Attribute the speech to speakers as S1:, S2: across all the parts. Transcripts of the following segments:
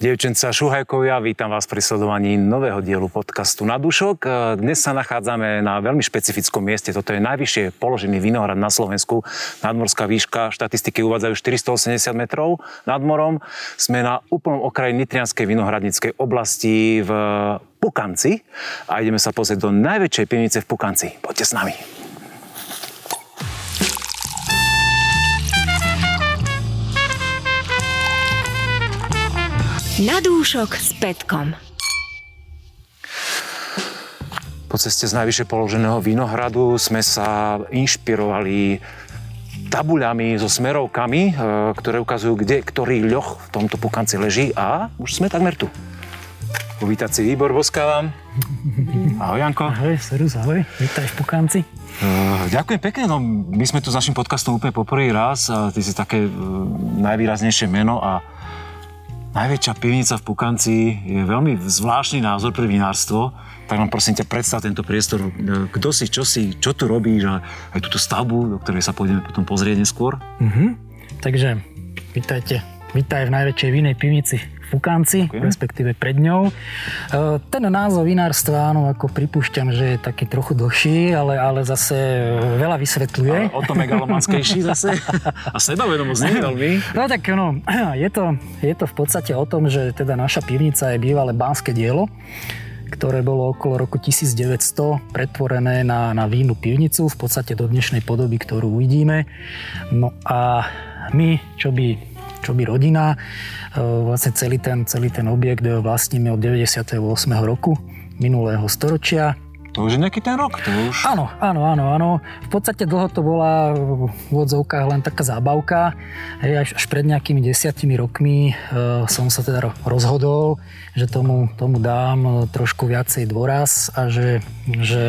S1: Dievčenca Šuhajkovia, vítam vás pri sledovaní nového dielu podcastu Na dušok. Dnes sa nachádzame na veľmi špecifickom mieste. Toto je najvyššie položený vinohrad na Slovensku. Nadmorská výška, štatistiky uvádzajú 480 metrov nad morom. Sme na úplnom okraji Nitrianskej vinohradníckej oblasti v Pukanci a ideme sa pozrieť do najväčšej pivnice v Pukanci. Poďte s nami.
S2: Na dúšok s Petkom.
S1: Po ceste z najvyššie položeného vinohradu sme sa inšpirovali tabuľami so smerovkami, e, ktoré ukazujú, kde ktorý ľoch v tomto pukanci leží a už sme takmer tu. Uvítací výbor boskávam. Ahoj Janko.
S3: Ahoj, serus, ahoj. Vítaj v Pukanci.
S1: Uh, ďakujem pekne, no my sme tu s našim podcastom úplne poprvý raz a ty si také uh, najvýraznejšie meno a Najväčšia pivnica v Pukanci je veľmi zvláštny názor pre vinárstvo. Tak nám prosím ťa predstav tento priestor. Kto si, čo si, čo tu robíš a aj túto stavbu, do ktorej sa pôjdeme potom pozrieť neskôr.
S3: Uh-huh. Takže, vítajte. Vítaj v najväčšej vinej pivnici Fukanci, Ďakujem. respektíve pred ňou. E, ten názov vinárstva, áno, ako pripúšťam, že je taký trochu dlhší, ale, ale zase veľa vysvetľuje.
S1: A o to megalomanskejší zase. A sebavedomosť nie veľmi.
S3: No tak no, je to, je to v podstate o tom, že teda naša pivnica je bývalé bánske dielo, ktoré bolo okolo roku 1900 pretvorené na, na vínu pivnicu, v podstate do dnešnej podoby, ktorú uvidíme. No a my, čo by čo by rodina. E, vlastne celý ten, celý ten objekt vlastníme od 98. roku minulého storočia.
S1: To už je nejaký ten rok, to už...
S3: Áno, áno, áno, áno. V podstate dlho to bola v odzovkách len taká zábavka. Hej, až, až pred nejakými desiatimi rokmi e, som sa teda rozhodol, že tomu, tomu dám trošku viacej dôraz a že, že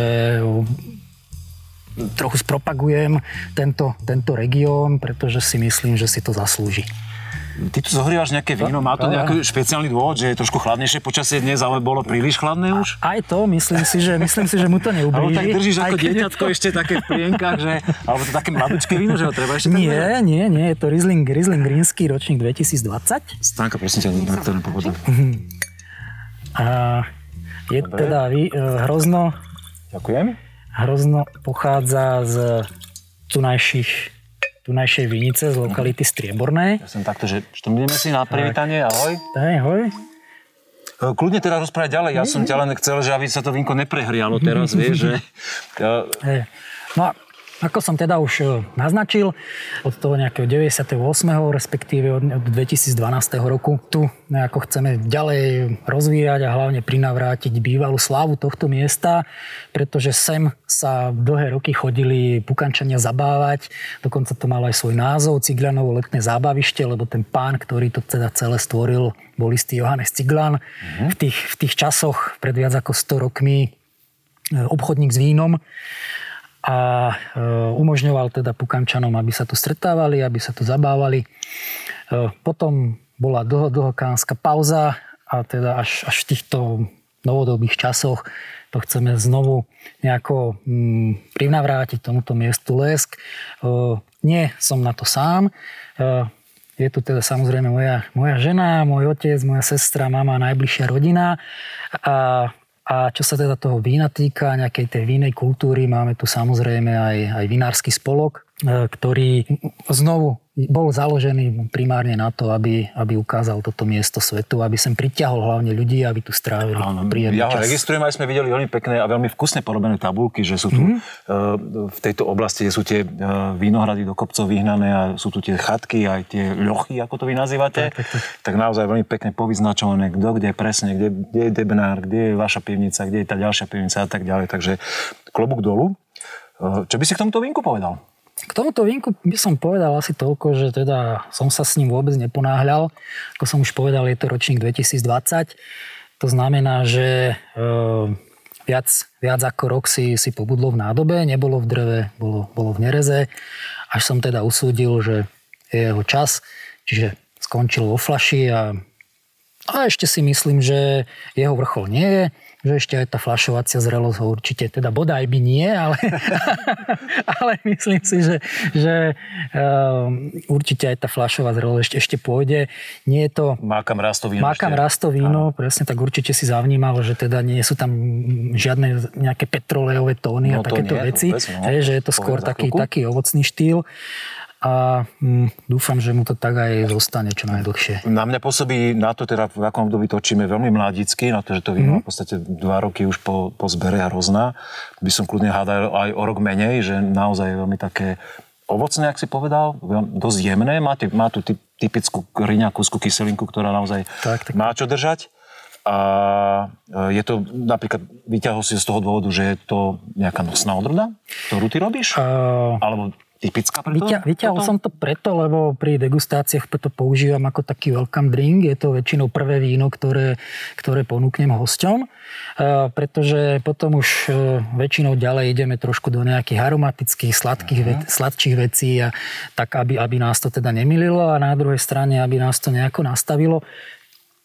S3: trochu spropagujem tento, tento región, pretože si myslím, že si to zaslúži.
S1: Ty tu zohrievaš nejaké víno, má to nejaký špeciálny dôvod, že je trošku chladnejšie počasie dnes, ale bolo príliš chladné už?
S3: Aj to, myslím si, že, myslím si, že mu to neublíži.
S1: Ale tak držíš ako dieťatko to... ešte také v plienkach, že, alebo to také mladučké víno, že ho treba ešte
S3: Nie, tak nie, nie, je to Riesling, Riesling Rínsky ročník 2020.
S1: Stánka, prosím ťa, na ktorom pohodlí.
S3: A je teda vy, e, hrozno...
S1: Ďakujem.
S3: Hrozno pochádza z tunajších tunajšej vinice z lokality Striebornej.
S1: Ja som takto, že štrngneme si na privítanie, ahoj.
S3: Daj, ahoj.
S1: E, kľudne teda rozprávať ďalej, ja som ťa len chcel, že aby sa to vínko neprehrialo teraz, vieš, že...
S3: No a ako som teda už e, naznačil, od toho nejakého 98. respektíve od 2012. roku tu nejako chceme ďalej rozvíjať a hlavne prinavrátiť bývalú slávu tohto miesta, pretože sem sa dlhé roky chodili pukančania zabávať, dokonca to malo aj svoj názov, Ciglanovo letné zábavište, lebo ten pán, ktorý to teda celé stvoril, bol istý Johannes Ciglan. Mm-hmm. V, tých, v tých časoch pred viac ako 100 rokmi e, obchodník s vínom a e, umožňoval teda Pukančanom, aby sa tu stretávali, aby sa tu zabávali. E, potom bola dlho, dlhokánska pauza a teda až, až v týchto novodobých časoch to chceme znovu nejako mm, privnavrátiť tomuto miestu Lesk. E, nie som na to sám. Je tu teda samozrejme moja, moja žena, môj otec, moja sestra, mama, najbližšia rodina. A a čo sa teda toho vína týka, nejakej tej vínej kultúry, máme tu samozrejme aj, aj vinársky spolok, ktorý znovu bol založený primárne na to, aby, aby ukázal toto miesto svetu, aby sem priťahol hlavne ľudí, aby tu strávili Áno, príjemný
S1: ja čas. registrujem, aj sme videli veľmi pekné a veľmi vkusne porobené tabulky, že sú tu mm-hmm. v tejto oblasti, sú tie e, vínohrady do kopcov vyhnané a sú tu tie chatky, aj tie ľochy, ako to vy nazývate. Tak, tak, tak. tak naozaj veľmi pekne povyznačované, kto kde presne, kde, kde je Debnár, kde je vaša pivnica, kde je tá ďalšia pivnica a tak ďalej. Takže klobúk dolu. E, čo by si k tomuto vínku povedal?
S3: K tomuto vínku by som povedal asi toľko, že teda som sa s ním vôbec neponáhľal. Ako som už povedal, je to ročník 2020. To znamená, že e, viac, viac ako rok si, si pobudlo v nádobe, nebolo v dreve, bolo, bolo v nereze. Až som teda usúdil, že je jeho čas, čiže skončil vo flaši a, a ešte si myslím, že jeho vrchol nie je. Že ešte aj tá flašovacia zrelosť ho určite, teda bodaj by nie, ale, ale myslím si, že, že um, určite aj tá flašová zrelosť ešte, ešte pôjde. Nie je to...
S1: Mákam rastovíno.
S3: Mákam rastovíno, presne tak určite si zavnímal, že teda nie sú tam žiadne nejaké petrolejové tóny no, a takéto nie, veci. Vôbec, no. že je to skôr taký, taký ovocný štýl a hm, dúfam, že mu to tak aj zostane čo najdlhšie.
S1: Na mňa pôsobí na to, teda v akom období točíme veľmi mladicky, na to, že to víno mm-hmm. v podstate dva roky už po, po zbere a rozná. By som kľudne hádal aj o rok menej, že naozaj je veľmi také ovocné, ak si povedal, dosť jemné. Má, má tu typickú riňakúskú kyselinku, ktorá naozaj tak, tak. má čo držať. A e, je to napríklad, vyťahol si z toho dôvodu, že je to nejaká nosná odroda, ktorú ty robíš? Uh... Alebo typická preto? Vyťa,
S3: vyťahol som to preto, lebo pri degustáciách to používam ako taký welcome drink. Je to väčšinou prvé víno, ktoré, ktoré ponúknem hosťom, pretože potom už e, väčšinou ďalej ideme trošku do nejakých aromatických, sladkých, uh-huh. sladších vecí, a tak aby, aby nás to teda nemililo a na druhej strane, aby nás to nejako nastavilo.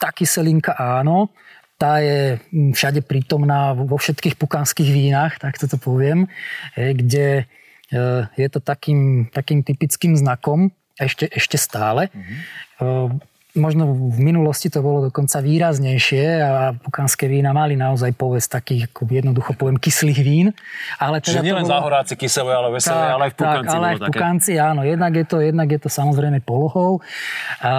S3: Tá kyselinka áno, tá je všade prítomná vo všetkých pukánskych vínach, tak to poviem, e, kde E, je to takým, takým typickým znakom ešte, ešte stále. Mm-hmm. Možno v minulosti to bolo dokonca výraznejšie a pukánske vína mali naozaj povesť takých, ako jednoducho poviem, kyslých vín.
S1: Ale teda Čiže nielen bolo... záhoráci kyselé, ale veselé, tak, ale aj v pukánci. Tak,
S3: ale aj v pukánci, áno. Jednak je, to, jednak je to samozrejme polohou. A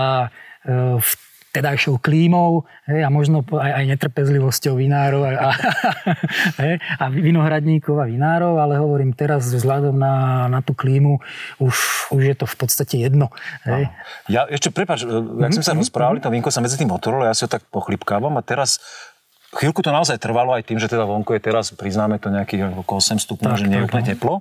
S3: v tedajšou klímou hej, a možno aj, aj netrpezlivosťou vinárov a, a, hej, a vinohradníkov a vinárov, ale hovorím teraz vzhľadom na, na tú klímu už, už je to v podstate jedno. Hej.
S1: Ja ešte, prepáč, mm-hmm. jak sme sa mm-hmm. rozprávali, to vínko sa medzi tým otvorilo, ja si ho tak pochlipkávam a teraz chvíľku to naozaj trvalo aj tým, že teda vonku je teraz, priznáme to nejakých okolo 8 stupňov, že nie je úplne no. teplo.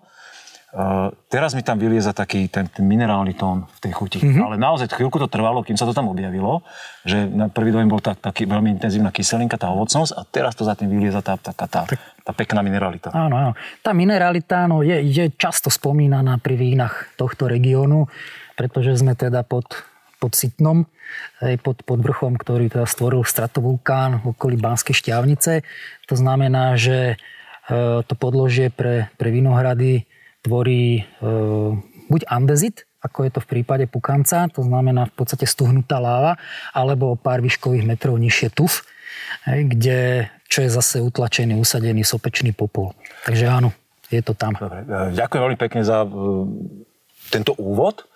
S1: Uh, teraz mi tam vylieza taký ten, ten minerálny tón v tej chuti. Mm-hmm. Ale naozaj chvíľku to trvalo, kým sa to tam objavilo, že na prvý dojem bol tá, taký veľmi intenzívna kyselinka, tá ovocnosť a teraz to za tým vylieza tá, tá, tá, tá, pekná mineralita.
S3: Áno, áno. Tá mineralita no, je, je často spomínaná pri vínach tohto regiónu, pretože sme teda pod, pod Sitnom, aj pod, pod vrchom, ktorý teda stvoril stratovulkán okolí Banskej šťavnice. To znamená, že e, to podložie pre, pre vinohrady tvorí e, buď andezit, ako je to v prípade pukanca, to znamená v podstate stuhnutá láva, alebo pár výškových metrov nižšie tuf, kde, čo je zase utlačený, usadený sopečný popol. Takže áno, je to tam.
S1: Dobre, e, ďakujem veľmi pekne za e, tento úvod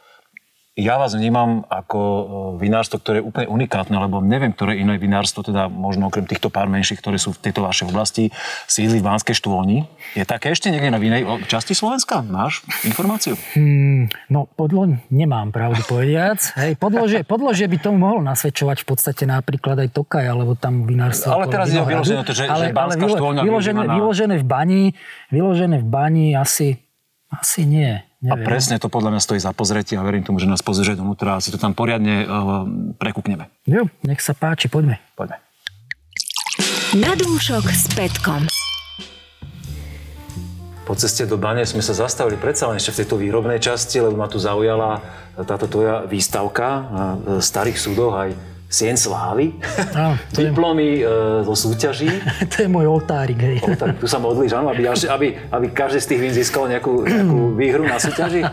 S1: ja vás vnímam ako e, vinárstvo, ktoré je úplne unikátne, lebo neviem, ktoré iné vinárstvo, teda možno okrem týchto pár menších, ktoré sú v tejto vašej oblasti, sídli v Banskej štôlni. Je také ešte niekde na inej časti Slovenska? Máš informáciu?
S3: Hmm, no, podlo nemám, pravdu povediac. Hej, podložie, podložie by tomu mohlo nasvedčovať v podstate napríklad aj Tokaj, alebo tam vinárstvo.
S1: Ale teraz je vyložené to, že, ale, že ale štôlňa
S3: vyložené, na... vyložené v bani, vyložené v bani asi, asi nie.
S1: Neviem. A presne to podľa mňa stojí za pozretie a verím tomu, že nás pozrie donútra a si to tam poriadne uh, prekúkneme.
S3: Jo, nech sa páči, poďme.
S1: Poďme.
S2: Na dúšok s Petkom.
S1: Po ceste do bane sme sa zastavili predsa len ešte v tejto výrobnej časti, lebo ma tu zaujala táto tvoja výstavka na starých súdoch aj Sien slávy, Áno, diplomy je... zo súťaží.
S3: to je môj oltárik, hej.
S1: Oltárik, tu sa modlíš, áno, aby, aby, aby každý z tých vín získal nejakú, nejakú výhru na súťaži.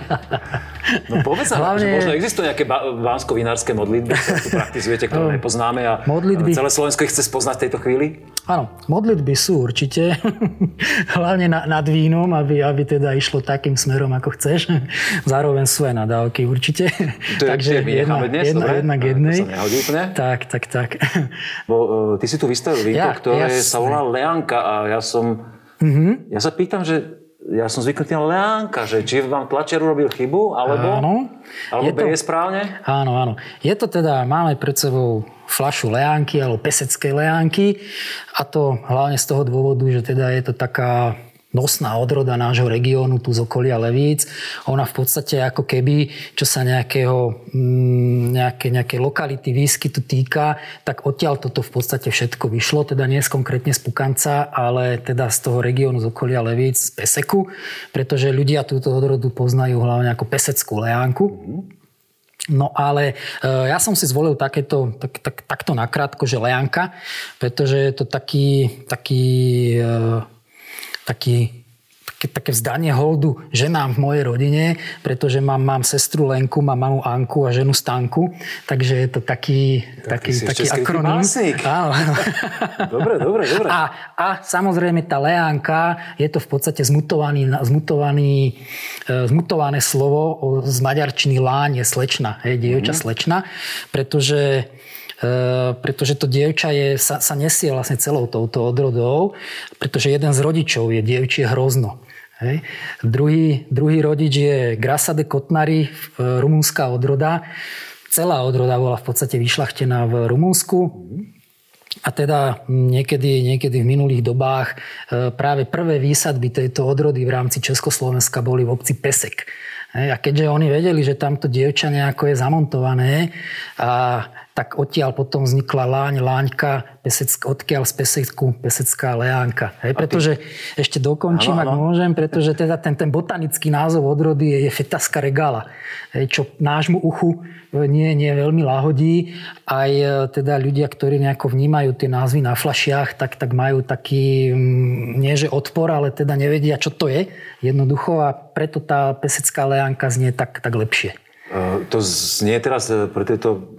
S1: No povedz nám, Hlavne... že možno existujú nejaké vánsko-vinárske modlitby, ktoré tu praktizujete, ktoré nepoznáme a modlitby... celé Slovensko ich chce spoznať v tejto chvíli?
S3: Áno, modlitby sú určite, hlavne na, nad vínom, aby, aby teda išlo takým smerom, ako chceš. Zároveň sú aj nadávky určite.
S1: To je, Takže jedna, dnes, jedna,
S3: jedna k jednej.
S1: To
S3: Tak, tak, tak.
S1: Bo, uh, ty si tu vystavil vínko, ja, ktoré jasne. sa volá Leanka a ja som... Mm-hmm. Ja sa pýtam, že ja som zvyknutý na Leánka, že či vám tlačer urobil chybu, alebo, áno, alebo je to, je správne?
S3: Áno, áno. Je to teda, máme pred sebou flašu leánky alebo pesecké leánky a to hlavne z toho dôvodu, že teda je to taká nosná odroda nášho regiónu, tu z okolia Levíc. Ona v podstate ako keby, čo sa nejakého, mm, nejaké, nejaké lokality výskytu týka, tak odtiaľ toto v podstate všetko vyšlo, teda nie z konkrétne z Pukanca, ale teda z toho regiónu z okolia Levíc, z Peseku, pretože ľudia túto odrodu poznajú hlavne ako peseckú leánku. No ale e, ja som si zvolil takéto, tak, tak, takto nakrátko, že Lejanka, pretože je to taký, taký, e, taký také, vzdanie holdu ženám v mojej rodine, pretože mám, mám sestru Lenku, mám mamu Anku a ženu Stanku, takže je to taký, taký, taký, taký akronym.
S1: Áno. dobre, dobre, dobre.
S3: A, a samozrejme tá Leánka je to v podstate zmutovaný, zmutovaný, e, zmutované slovo z maďarčiny láň je slečna, je dievča mm. slečna, pretože pretože to dievča je, sa, sa nesie vlastne celou touto odrodou, pretože jeden z rodičov je dievčie hrozno. Hej. Druhý, druhý rodič je Grasa de Kotnari, e, rumúnska odroda. Celá odroda bola v podstate vyšlachtená v Rumúnsku. A teda niekedy, niekedy v minulých dobách e, práve prvé výsadby tejto odrody v rámci Československa boli v obci Pesek. A keďže oni vedeli, že tamto dievča nejako je zamontované a tak odtiaľ potom vznikla láň, láňka, pesecka, odkiaľ z pesecku pesecká leánka. Hej, pretože, ty... ešte dokončím, ano, ak môžem, pretože teda ten, ten botanický názov odrody je, je fetaska regala, hej, čo nášmu uchu e, nie, nie veľmi lahodí. Aj e, teda ľudia, ktorí nejako vnímajú tie názvy na flašiach, tak, tak majú taký, nie že odpor, ale teda nevedia, čo to je jednoducho a preto tá pesecká leánka znie tak, tak lepšie.
S1: Uh, to znie teraz pre tieto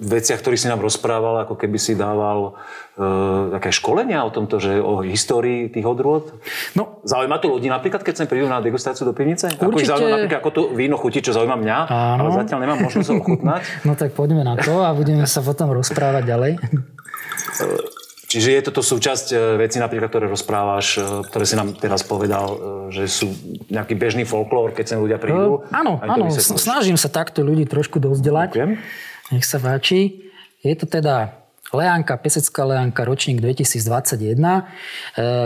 S1: veciach, ktorý si nám rozprával, ako keby si dával e, také školenia o tomto, že o histórii tých odrôd? No, zaujíma to ľudí napríklad, keď sem prídu na degustáciu do pivnice? Určite... Ako ich zaujíma napríklad, ako to víno chutí, čo zaujíma mňa, Áno. ale zatiaľ nemám možnosť ho ochutnať.
S3: no tak poďme na to a budeme sa potom rozprávať ďalej.
S1: Čiže je toto súčasť e, veci napríklad, ktoré rozprávaš, e, ktoré si nám teraz povedal, e, že sú nejaký bežný folklór, keď sem ľudia prídu?
S3: Uh, áno, áno, snažím sa takto ľudí trošku dozdelať. Ďakujem. Nech sa páči. Je to teda Leánka, Pesecká Leánka, ročník 2021. E,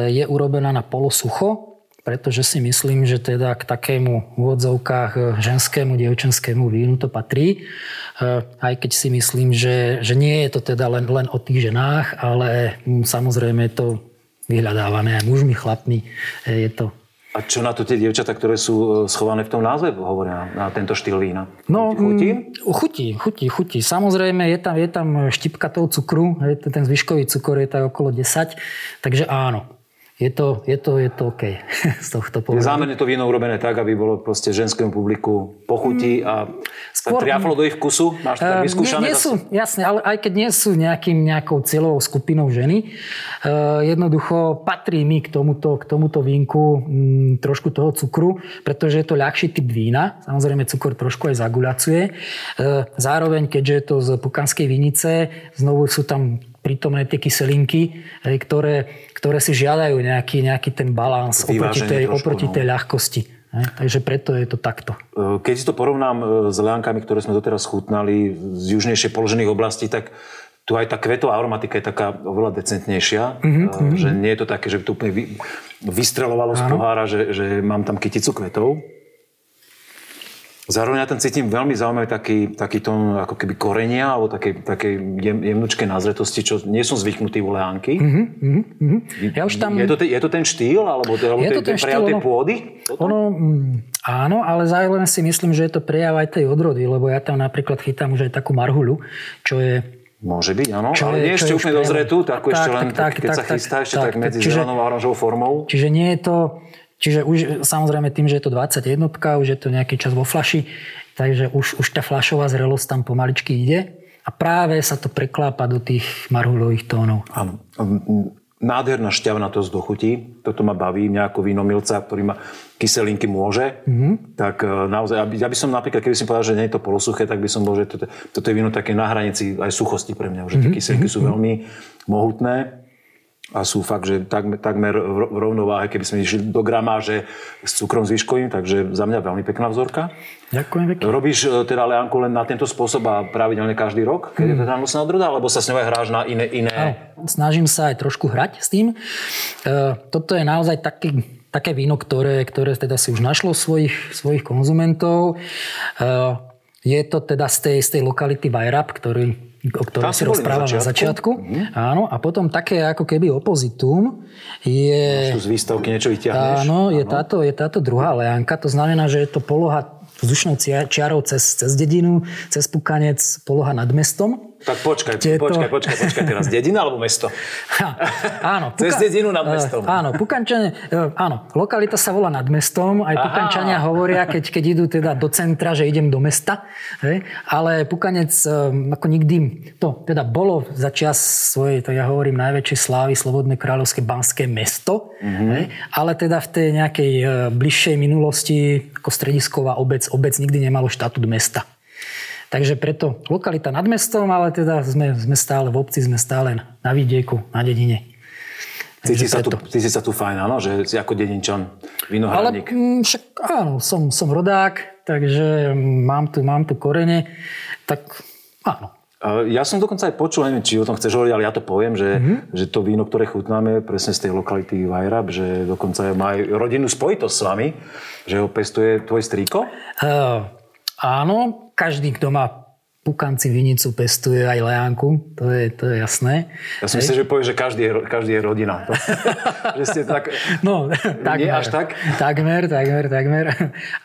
S3: je urobená na polosucho, pretože si myslím, že teda k takému v úvodzovkách ženskému, dievčenskému vínu to patrí. E, aj keď si myslím, že, že nie je to teda len, len o tých ženách, ale samozrejme je to vyhľadávané aj mužmi, chlapmi. E, je to
S1: a čo na to tie dievčatá, ktoré sú e, schované v tom názve, hovoria na tento štýl vína?
S3: No, chutí? Mm, chutí, chutí, chutí. Samozrejme, je tam, je tam štipka toho cukru, ten zvyškový cukor je tak okolo 10, takže áno je to, je to, je to OK z tohto pohľadu.
S1: Je zámerne to víno urobené tak, aby bolo proste ženskému publiku pochutí a Skôr, triaflo do ich vkusu? Máš to tak ehm, vyskúšané?
S3: Nie, nie sú, jasne, ale aj keď nie sú nejakým, nejakou cieľovou skupinou ženy, uh, jednoducho patrí mi k tomuto, k tomuto vínku um, trošku toho cukru, pretože je to ľahší typ vína. Samozrejme, cukor trošku aj zaguľacuje. Uh, zároveň, keďže je to z pukanskej vinice, znovu sú tam prítomné tie kyselinky, ktoré, ktoré si žiadajú nejaký, nejaký ten balans oproti tej, trošku, oproti tej no. ľahkosti. Takže preto je to takto.
S1: E, keď si to porovnám e, s leánkami, ktoré sme doteraz chutnali z južnejšie položených oblastí, tak tu aj tá kvetová aromatika je taká oveľa decentnejšia. Mm-hmm. Že nie je to také, že by to úplne vystrelovalo z pohára, že, že mám tam kyticu kvetov. Zároveň ja tam cítim veľmi zaujímavý taký, taký tón ako keby korenia alebo také, také jem, jemnučké názretosti, čo nie som zvyknutý u leánky. Mm-hmm, mm-hmm. Ja už tam... je, to, je to ten štýl? Alebo to, je to ten, ten štýl, tej pôdy?
S3: Ono, mm, áno, ale zároveň si myslím, že je to prejav aj tej odrody, lebo ja tam napríklad chytám už aj takú marhuľu, čo je
S1: Môže byť, áno. Čo ale nie ešte úplne dozretú, takú tak, ešte len, tak, keď tak, sa chystá ešte tak, tak medzi čiže, zelenou a oranžovou formou.
S3: Čiže nie je to Čiže už samozrejme tým, že je to 21, už je to nejaký čas vo flaši, takže už, už tá flašová zrelosť tam pomaličky ide a práve sa to preklápa do tých marhulových tónov.
S1: Áno. Nádherná šťavnatosť do chutí. Toto ma baví. Mňa ako vínomilca, ktorý má kyselinky môže. Mm-hmm. Tak e, naozaj, ja by som napríklad, keby som povedal, že nie je to polosuché, tak by som bol, že toto, toto je víno také na hranici aj suchosti pre mňa. Že tie mhm, kyselinky mm-hmm. sú veľmi mohutné a sú fakt, že takmer, takmer v rovnováhe, keby sme išli do gramáže s cukrom zvyškovým, takže za mňa veľmi pekná vzorka.
S3: Ďakujem pekne.
S1: Robíš e, teda Leanku len na tento spôsob a pravidelne každý rok, keď mm. je teda nosná odroda, alebo sa s ňou aj hráš na iné... iné...
S3: Áno, snažím sa aj trošku hrať s tým. E, toto je naozaj taký, také víno, ktoré, ktoré teda si už našlo svojich, svojich konzumentov. E, je to teda z tej, z tej lokality Vajrab, ktorý o ktorej si rozprával na začiatku. Na začiatku. Mm-hmm. Áno, a potom také ako keby opozitum je...
S1: Máš tu z výstavky niečo vyťahneš.
S3: Áno, je, áno. Táto, je táto druhá leánka, to znamená, že je to poloha vzdušnou čiarou cez, cez dedinu, cez Pukanec, poloha nad mestom.
S1: Tak počkaj, počkaj, to... počkaj, počkaj teraz. Dedina alebo mesto?
S3: Áno.
S1: Puka... Cez dedinu nad mestom.
S3: Uh, áno, Pukančania, uh, áno, lokalita sa volá nad mestom. Aj Aha. Pukančania hovoria, keď, keď idú teda do centra, že idem do mesta. Hej? Ale Pukanec uh, ako nikdy, to teda bolo za čas svojej, to ja hovorím, najväčšej slávy Slobodné kráľovské banské mesto. Mm-hmm. Hej? Ale teda v tej nejakej bližšej minulosti ako stredisková obec, obec nikdy nemalo štatút mesta. Takže preto lokalita nad mestom, ale teda sme, sme stále v obci, sme stále na vidieku, na dedine.
S1: Cíti sa, tu, cíti sa tu fajn, áno? Že si ako dedinčan, vinohradník.
S3: Ale mm, však áno, som, som rodák, takže mám tu, mám tu korene, tak áno.
S1: Ja som dokonca aj počul, neviem, či o tom chceš hovoriť, ale ja to poviem, že, mm-hmm. že to víno, ktoré chutnáme presne z tej lokality Vajrab, že dokonca má aj rodinnú spojitosť s vami, že ho pestuje tvoj strýko? Uh,
S3: áno, každý, kto má pukanci vinicu pestuje aj leánku, to je, to je jasné.
S1: Ja som myslel, že povie, že každý je, každý je rodina. že ste tak...
S3: No, takmer,
S1: nie až tak?
S3: Takmer, takmer, takmer.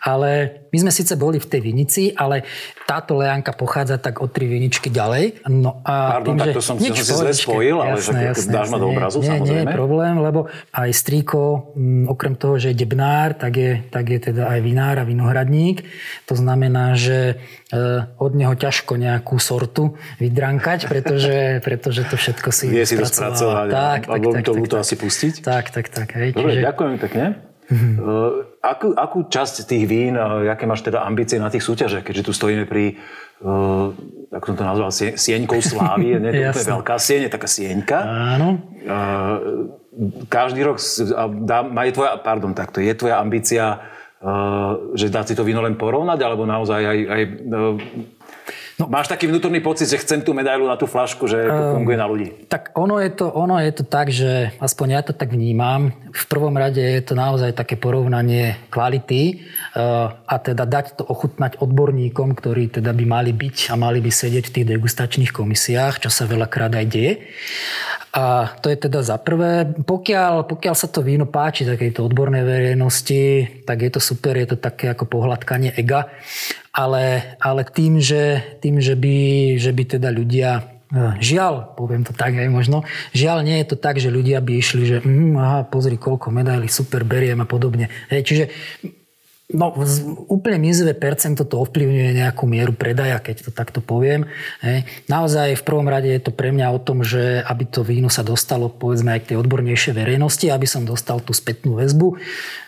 S3: Ale my sme síce boli v tej vinici, ale táto leánka pochádza tak o tri viničky ďalej. No
S1: a Pardon, tým, tak to som, nič, si zle spojil, ale jasné, jasné, dáš jasné, ma do obrazu, nie, samozrejme.
S3: Nie je problém, lebo aj strýko, m, okrem toho, že je debnár, tak je, tak je teda aj vinár a vinohradník. To znamená, že e, od neho ťažko ťažko nejakú sortu vydrankať, pretože, pretože to všetko si
S1: Vie si to spracovať
S3: tak,
S1: tak, tak, to tak, asi pustiť.
S3: Tak, tak, tak. Hej,
S1: Dobre, čiže... ďakujem pekne. Uh, akú, akú časť tých vín, uh, aké máš teda ambície na tých súťažiach, keďže tu stojíme pri, uh, ako som to nazval, sie, sieňkou slávy, nie to úplne veľká sieň, je taká sieňka.
S3: Áno.
S1: Uh, každý rok, dá, je tvoja, pardon, takto, je tvoja ambícia, uh, že dá si to víno len porovnať, alebo naozaj aj, aj uh, No, Máš taký vnútorný pocit, že chcem tú medailu na tú flašku, že to um, funguje na ľudí?
S3: Tak ono je, to, ono je to tak, že aspoň ja to tak vnímam. V prvom rade je to naozaj také porovnanie kvality uh, a teda dať to ochutnať odborníkom, ktorí teda by mali byť a mali by sedieť v tých degustačných komisiách, čo sa veľakrát aj deje. A to je teda za prvé. Pokiaľ, pokiaľ sa to víno páči takejto odbornej verejnosti, tak je to super, je to také ako pohľadkanie ega ale, ale tým, že, tým, že, by, že by teda ľudia e, Žiaľ, poviem to tak aj možno, žiaľ nie je to tak, že ľudia by išli, že mm, aha, pozri koľko medailí, super, beriem a podobne. Hej, čiže No, úplne mizové percento to ovplyvňuje nejakú mieru predaja, keď to takto poviem. Hej. Naozaj v prvom rade je to pre mňa o tom, že aby to víno sa dostalo povedzme aj k tej odbornejšej verejnosti, aby som dostal tú spätnú väzbu.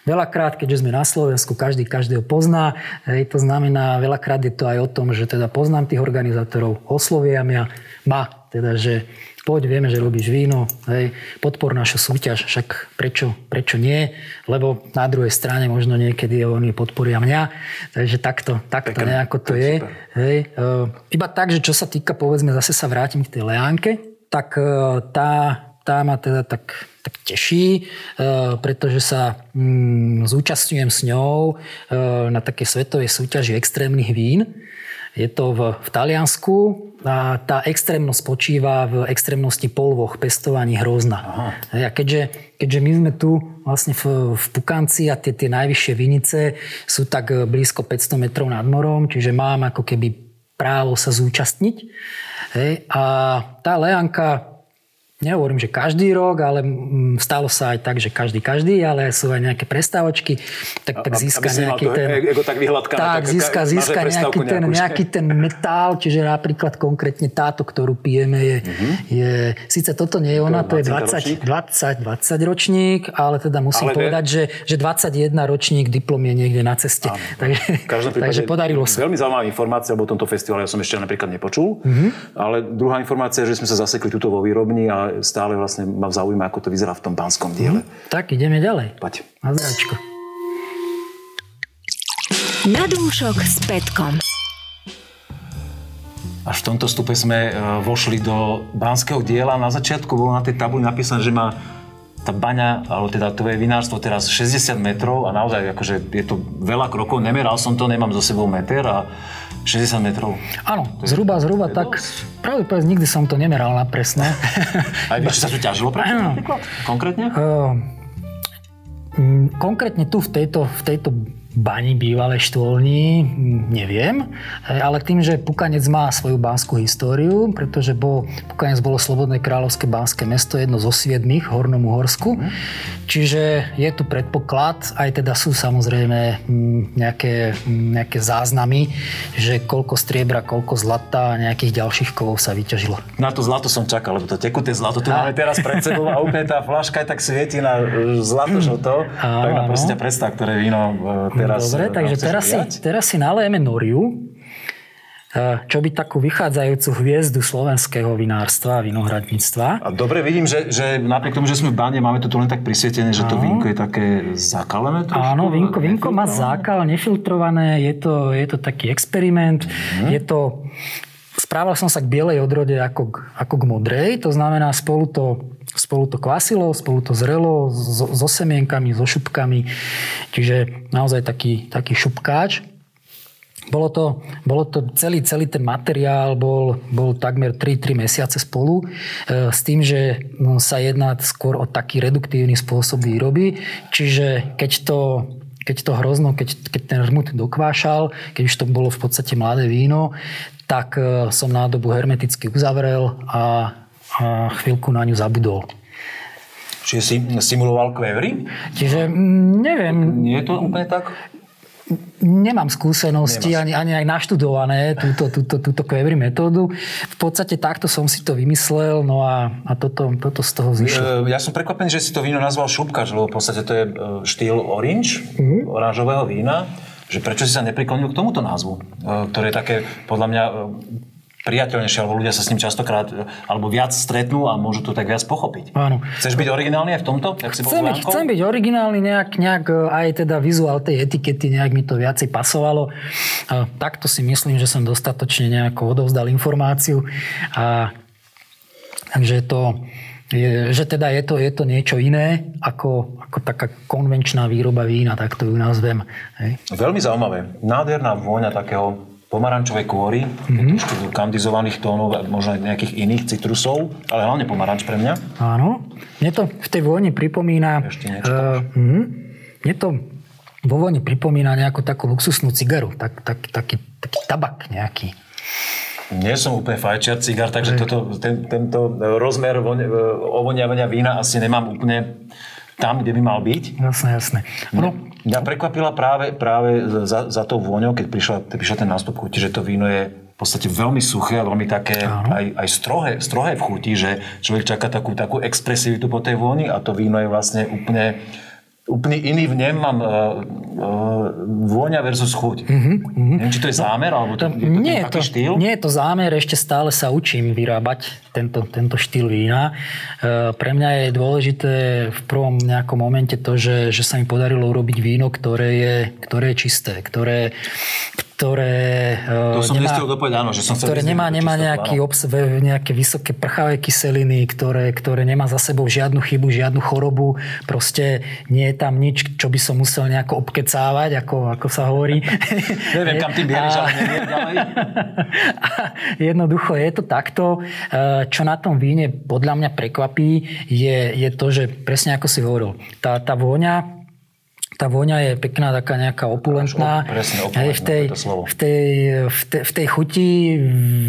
S3: Veľakrát, keďže sme na Slovensku, každý každého pozná, hej, to znamená, veľakrát je to aj o tom, že teda poznám tých organizátorov, oslovia mňa, ma, teda, že poď, vieme, že robíš víno, hej, podpor našu súťaž, však prečo, prečo nie, lebo na druhej strane možno niekedy oni podporia mňa, takže takto, takto Pekne, nejako to je. Hej, uh, iba tak, že čo sa týka, povedzme, zase sa vrátim k tej Leánke, tak uh, tá, tá ma teda tak, tak teší, uh, pretože sa mm, zúčastňujem s ňou na také svetovej súťaži extrémnych vín. Je to v, v Taliansku a tá extrémnosť spočíva v extrémnosti polvoch, pestovaní hrozna. Aha. A keďže, keďže my sme tu vlastne v, v Pukanci a tie, tie najvyššie vinice sú tak blízko 500 metrov nad morom, čiže mám ako keby právo sa zúčastniť. Hej. A tá leanka Nehovorím, že každý rok, ale stalo sa aj tak, že každý každý, ale sú aj nejaké prestávočky, tak, tak získa nejaký ten...
S1: Ego tak vyhľadka,
S3: tak, získa, získa nejaký ten, nejaký ten metál, čiže napríklad konkrétne táto, ktorú pijeme, je, uh-huh. je síce toto nie je ona, to je 20, 20, 20 ročník, ale teda musím ale povedať, že, že 21 ročník diplom je niekde na ceste. Áno. Takže, takže podarilo sa.
S1: Veľmi zaujímavá informácia o tomto festivale, ja som ešte napríklad nepočul, uh-huh. ale druhá informácia, že sme sa zasekli tuto vo výrobni a stále vlastne ma zaujíma, ako to vyzerá v tom pánskom diele. Mm,
S3: tak ideme ďalej.
S1: Poď.
S3: Na zdračko.
S2: Na dúšok s Petkom.
S1: Až v tomto stupe sme e, vošli do banského diela. Na začiatku bolo na tej tabuli napísané, že má tá baňa, alebo teda to je vinárstvo teraz 60 metrov a naozaj akože je to veľa krokov. Nemeral som to, nemám zo sebou meter a 60 metrov.
S3: Áno, zhruba, zhruba tak. Dosť. Pravde povedz, nikdy som to nemeral na presne.
S1: Aj vieš, čo sa tu ťažilo? Konkrétne? Uh,
S3: konkrétne tu v tejto, v tejto bani bývalej štôlni, neviem, ale tým, že Pukanec má svoju banskú históriu, pretože bol, Pukanec bolo Slobodné kráľovské banské mesto, jedno zo siedmých v Hornom Uhorsku, čiže je tu predpoklad, aj teda sú samozrejme nejaké, nejaké záznamy, že koľko striebra, koľko zlata a nejakých ďalších kovov sa vyťažilo.
S1: Na to zlato som čakal, lebo to tekuté zlato tu a... máme teraz pred sebou a úplne tá flaška tak svieti na e, zlato žlto, tak na proste predstav, ktoré víno e, teraz...
S3: Dobre,
S1: e,
S3: takže teraz si, teraz si nalejeme noriu, e, čo by takú vychádzajúcu hviezdu slovenského vinárstva a vinohradníctva.
S1: A dobre, vidím, že, že napriek tomu, že sme v báne, máme to tu len tak prisvietené, že to vínko je také zakalené trošku.
S3: Áno, vínko, vínko má zákal, nefiltrované, je to, je to taký experiment, mm. je to Správal som sa k bielej odrode ako k, ako k modrej, to znamená spolu to, spolu to kvasilo, spolu to zrelo so, so semienkami, so šupkami, čiže naozaj taký, taký šupkáč. Bolo to, bolo to celý, celý ten materiál bol, bol takmer 3-3 mesiace spolu e, s tým, že sa jedná skôr o taký reduktívny spôsob výroby, čiže keď to keď to hrozno, keď, keď ten rmut dokvášal, keď už to bolo v podstate mladé víno, tak e, som nádobu hermeticky uzavrel a, a chvíľku na ňu zabudol.
S1: Čiže si simuloval kvévry?
S3: Čiže mm, neviem.
S1: Nie je to úplne tak?
S3: Nemám skúsenosti ani, ani aj naštudované túto, túto, túto query metódu. V podstate takto som si to vymyslel, no a, a toto, toto z toho zišlo.
S1: Ja som prekvapený, že si to víno nazval šupkač, lebo v podstate to je e, štýl orange, mm-hmm. oranžového vína že prečo si sa nepriklonil k tomuto názvu, e, ktoré je také, podľa mňa, e, priateľnejšie, alebo ľudia sa s ním častokrát e, alebo viac stretnú a môžu to tak viac pochopiť.
S3: Áno.
S1: Chceš byť originálny aj v tomto?
S3: si chcem, byť, chcem byť originálny, nejak, nejak aj teda vizuál tej etikety, nejak mi to viacej pasovalo. A takto si myslím, že som dostatočne nejako odovzdal informáciu. A, takže to, je, že teda je to, je to niečo iné ako, ako taká konvenčná výroba vína, tak to ju nazvem. Hej.
S1: Veľmi zaujímavé. Nádherná vôňa takého pomarančovej kôry, mm-hmm. kandizovaných tónov, možno aj nejakých iných citrusov, ale hlavne pomaranč pre mňa.
S3: Áno. Mne to v tej vôni pripomína...
S1: Ešte niečo uh, uh,
S3: Mne to vo vôni pripomína nejakú takú luxusnú cigaru, tak, tak, taký, taký tabak nejaký.
S1: Nie som úplne fajčiar cigár, takže toto, ten, tento rozmer e, ovoniavania vína asi nemám úplne tam, kde by mal byť.
S3: Jasné, jasné.
S1: No. Mňa prekvapila práve, práve za, za tou vôňou, keď prišla, keď prišla ten nástup chuti, že to víno je v podstate veľmi suché a veľmi také aj, aj strohé, strohé v chuti, že človek čaká takú, takú expresivitu po tej vôni a to víno je vlastne úplne úplne iný vnem mám uh, uh, vôňa versus chuť. Uh-huh, Neviem, či to je zámer, alebo to, je to nie, je to, štýl?
S3: Nie je to zámer, ešte stále sa učím vyrábať tento, tento štýl vína. Uh, pre mňa je dôležité v prvom nejakom momente to, že, že sa mi podarilo urobiť víno, ktoré je, ktoré je čisté, ktoré, ktoré,
S1: to som nemá, dopovedať, áno, že som
S3: ktoré nemá, nemá nejaký obs, nejaké vysoké prchavé kyseliny, ktoré, ktoré nemá za sebou žiadnu chybu, žiadnu chorobu. Proste nie je tam nič, čo by som musel nejako obkecávať, ako, ako sa hovorí.
S1: Neviem, kam ty bieríš, ale neviem ďalej.
S3: Jednoducho je to takto. E, čo na tom víne podľa mňa prekvapí, je, je to, že presne ako si hovoril, tá, tá vôňa tá vôňa je pekná, taká nejaká opulentná.
S1: Presne, opulentná, v tej,
S3: v, tej, v, tej, v tej chuti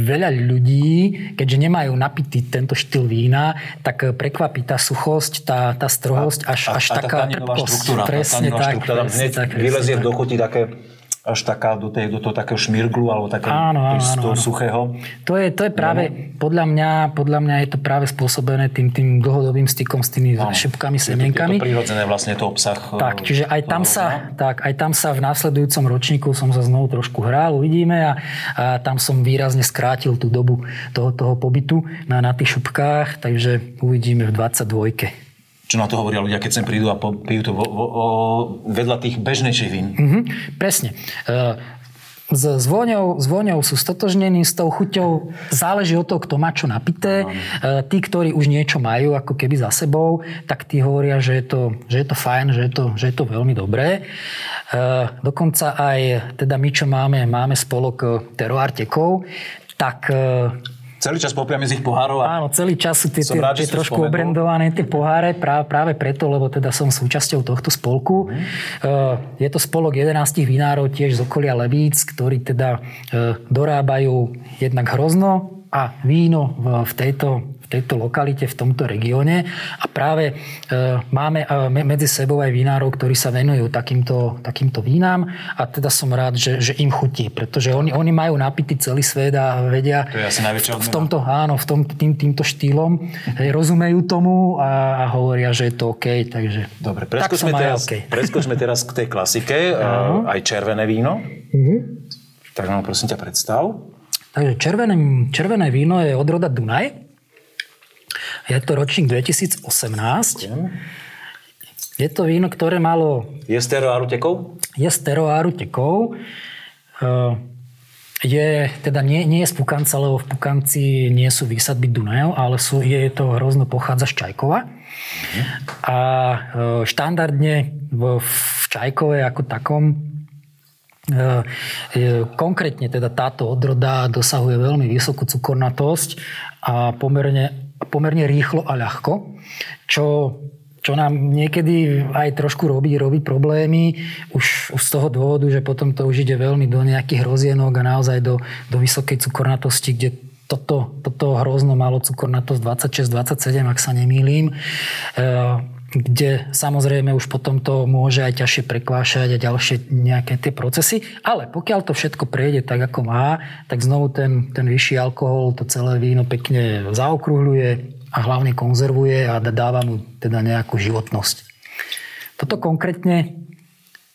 S3: veľa ľudí, keďže nemajú napitý tento štýl vína, tak prekvapí tá suchosť, tá, tá strohosť, až,
S1: a,
S3: až
S1: a
S3: taká
S1: trpkosť.
S3: Presne tak.
S1: Štruktúra, presne tak. Vylezie do chuti také až taká do, tej, do toho takého šmirglu alebo takého áno, áno, áno, suchého.
S3: To je, to je práve, no. podľa, mňa, podľa mňa je to práve spôsobené tým, tým dlhodobým stykom s tými áno. šupkami, semienkami.
S1: Je to prirodzené vlastne to obsah.
S3: Tak, čiže aj tam, sa, tak, aj tam sa v následujúcom ročníku som sa znovu trošku hral, uvidíme a, a tam som výrazne skrátil tú dobu toho, toho pobytu na, na tých šupkách, takže uvidíme v 22
S1: čo na to hovoria ľudia, keď sem prídu a pijú to vo, vo, vo, vedľa tých bežnejších vín.
S3: Mm-hmm, presne. E, s, s, vôňou, s vôňou sú stotožnení, s tou chuťou záleží od toho, kto má čo napité. E, tí, ktorí už niečo majú ako keby za sebou, tak tí hovoria, že je to, že je to fajn, že je to, že je to veľmi dobré. E, dokonca aj teda my, čo máme, máme spolok Teroartekov, tak
S1: celý čas popijame z ich pohárov a
S3: Áno, celý čas sú tie, tie,
S1: rád,
S3: tie trošku
S1: spomenul.
S3: obrendované tie poháre práve, práve preto, lebo teda som súčasťou tohto spolku. E, Je to spolok 11 vinárov tiež z okolia Levíc, ktorí teda e, dorábajú jednak hrozno a víno v- tejto, tejto lokalite, v tomto regióne. A práve e, máme e, me- medzi sebou aj vinárov, ktorí sa venujú takýmto, takýmto vínám a teda som rád, že, že im chutí, pretože oni, oni majú napitý celý svet a vedia
S1: To je asi
S3: v
S1: odmena.
S3: tomto, áno, v tom, tým, týmto štýlom hej, rozumejú tomu a, a hovoria, že je to OK, takže
S1: Dobre,
S3: tak
S1: preskočme
S3: aj
S1: teraz,
S3: OK.
S1: preskočme teraz k tej klasike, uh, aj červené víno.
S3: Mhm.
S1: Tak nám prosím ťa predstav.
S3: Takže červené, červené víno je od roda Dunaj. Je to ročník 2018. Je to víno, ktoré malo
S1: Je z teroáru tekov?
S3: je z teroáru tekov. Eh, Je, teda nie, nie je z Pukanca, lebo v Pukanci nie sú výsadby Dunajov, ale sú, je to hrozno pochádza z Čajkova. A eh, štandardne v, v Čajkove ako takom je- konkrétne teda táto odroda dosahuje veľmi vysokú cukornatosť a pomerne, pomerne rýchlo a ľahko, čo čo nám niekedy aj trošku robí, robí problémy. Už, už z toho dôvodu, že potom to už ide veľmi do nejakých hrozienok a naozaj do, do vysokej cukornatosti, kde toto, toto hrozno malo cukornatosť 26-27, ak sa nemýlim, e, kde samozrejme už potom to môže aj ťažšie prekvášať a ďalšie nejaké tie procesy, ale pokiaľ to všetko prejde tak, ako má, tak znovu ten, ten vyšší alkohol to celé víno pekne zaokrúhľuje a hlavne konzervuje a dáva mu teda nejakú životnosť. Toto konkrétne,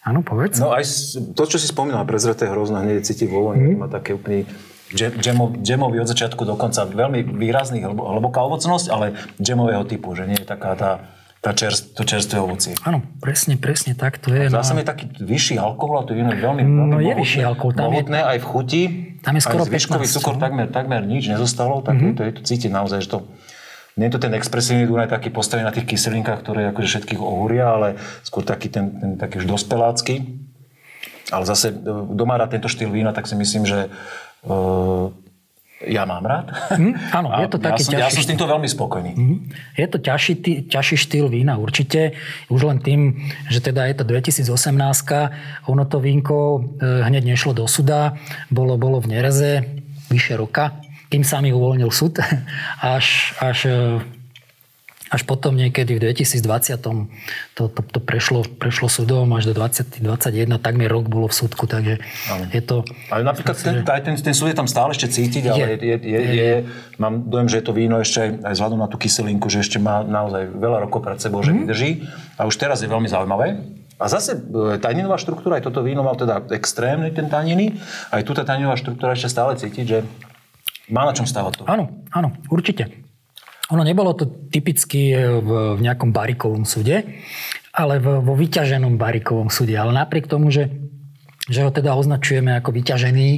S3: áno, povedz.
S1: No aj to, čo si spomínal, prezreté hrozno, hneď cíti vo voni, má také úplný dže- džemo- džemový od začiatku do konca. Veľmi výrazný, hlbo- hlboká ovocnosť, ale džemového typu, že nie je taká tá, tá čerst, to čerstvé ovocie.
S3: Áno, presne, presne tak to je.
S1: Zdá
S3: No,
S1: mi taký vyšší alkohol a to je veľmi,
S3: No,
S1: veľmi
S3: je
S1: mohutné-
S3: vyšší alkohol, tam je-
S1: mohutné aj v chuti.
S3: Tam je skoro
S1: aj zvyškový
S3: 15,
S1: cukor
S3: no.
S1: takmer, takmer nič nezostalo, tak mm-hmm. to je to cítiť naozaj, že to nie je to ten expresívny Dunaj taký postavený na tých kyselinkách, ktoré akože všetkých ohúria, ale skôr taký ten, ten taký už dospelácky. Ale zase, e, kto má rád tento štýl vína, tak si myslím, že uh, ja mám rád.
S3: Hm, áno, je to
S1: ja
S3: taký
S1: som, ja
S3: ťažší
S1: som s týmto veľmi spokojný.
S3: Je to ťažší, ty- ťažší štýl vína určite. Už len tým, že teda je to 2018, ono to vínko e, hneď nešlo do suda, bolo, bolo v nereze vyše roka, kým sa mi uvoľnil súd, až, až, e, až potom niekedy v 2020 to, to, to prešlo, prešlo súdom až do 2021, takmer rok bolo v súdku, takže je to...
S1: Ale napríklad ten, aj ten, ten súd je tam stále ešte cítiť, ale je, je, je, je, mám dojem, že je to víno ešte aj, vzhľadom na tú kyselinku, že ešte má naozaj veľa rokov pred sebou, že vydrží. A už teraz je veľmi zaujímavé. A zase e, taninová štruktúra, aj toto víno mal teda extrémny ten taniny, aj tu tá taninová štruktúra ešte stále cítiť, že má na čom stávať to.
S3: Áno, áno, určite. Ono nebolo to typicky v, v nejakom barikovom súde, ale v, vo vyťaženom barikovom súde. Ale napriek tomu, že že ho teda označujeme ako vyťažený,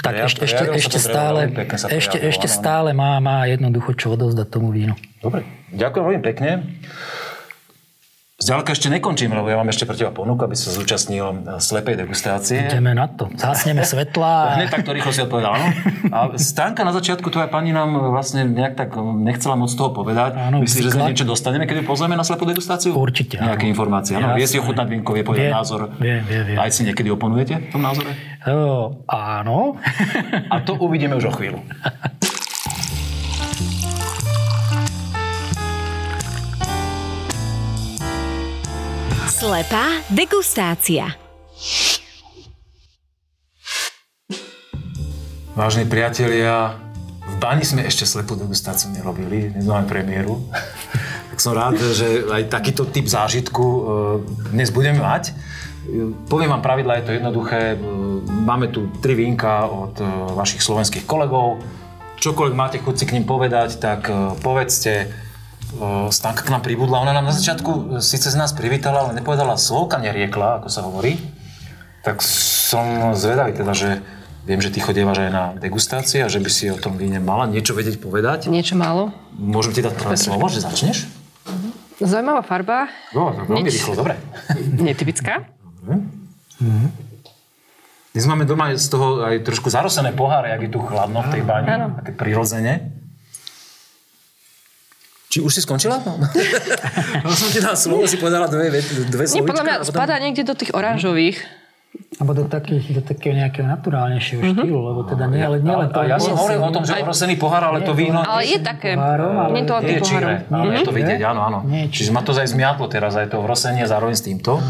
S3: tak
S1: Prejav-
S3: ešte, ešte,
S1: sa
S3: ešte
S1: to
S3: stále,
S1: pekne
S3: ešte, ešte stále má, má jednoducho čo odovzdať tomu vínu.
S1: Dobre, ďakujem veľmi pekne. Zďaleka ešte nekončím, lebo ja mám ešte pre teba ponuku, aby sa zúčastnil e, slepej degustácie.
S3: Ideme na to. Zásneme svetla.
S1: Hneď takto rýchlo si odpovedal, áno. A Stanka na začiatku, tvoja pani nám vlastne nejak tak nechcela moc toho povedať.
S3: Áno,
S1: Myslíš, že sa niečo dostaneme, keď ju pozrieme na slepú degustáciu?
S3: Určite, áno.
S1: Nejaké informácie, áno. Vie si ochutnať vínko, vie povedať
S3: Vie,
S1: názor.
S3: vie, vie, vie.
S1: Aj si niekedy oponujete v tom názore?
S3: O, áno.
S1: A to uvidíme už o chvíľu.
S2: Slepá degustácia.
S1: Vážení priatelia, v bani sme ešte slepú degustáciu nerobili, dnes máme premiéru. tak som rád, že aj takýto typ zážitku e, dnes budeme mať. Poviem vám pravidla, je to jednoduché. E, Máme tu tri vínka od e, vašich slovenských kolegov. Čokoľvek máte chuť si k ním povedať, tak povedzte. Stanka k nám pribudla. Ona nám na začiatku e, síce z nás privítala, ale nepovedala slovka, neriekla, ako sa hovorí. Tak som zvedavý teda, že viem, že ty chodievaš aj na degustácie a že by si o tom víne mala niečo vedieť povedať.
S4: Niečo málo.
S1: Môžem ti dať prvé slovo, že začneš?
S4: Zaujímavá farba,
S1: No, tak veľmi rýchlo, dobre.
S4: netypická.
S1: Dnes máme doma z toho aj trošku zarosené poháre, ak je tu chladno v tej bani, také prirodzene. Či už si skončila? No. som ti dal slovo, si povedala dve, dve
S4: Nie, podľa mňa spadá niekde do tých oranžových.
S3: Alebo do, takých, do takého nejakého naturálnejšieho mm-hmm. štýlu, lebo teda nie, ale nie len to.
S1: A ja som hovoril o tom, že orosený pohár, ale to víno...
S4: Ale je také.
S3: Pohárom, ale-
S4: Nie to
S1: je číre, ale je to vidieť, áno, áno.
S3: Nie je
S1: Čiže ma to aj zmiatlo teraz, aj to vrosenie zároveň s týmto.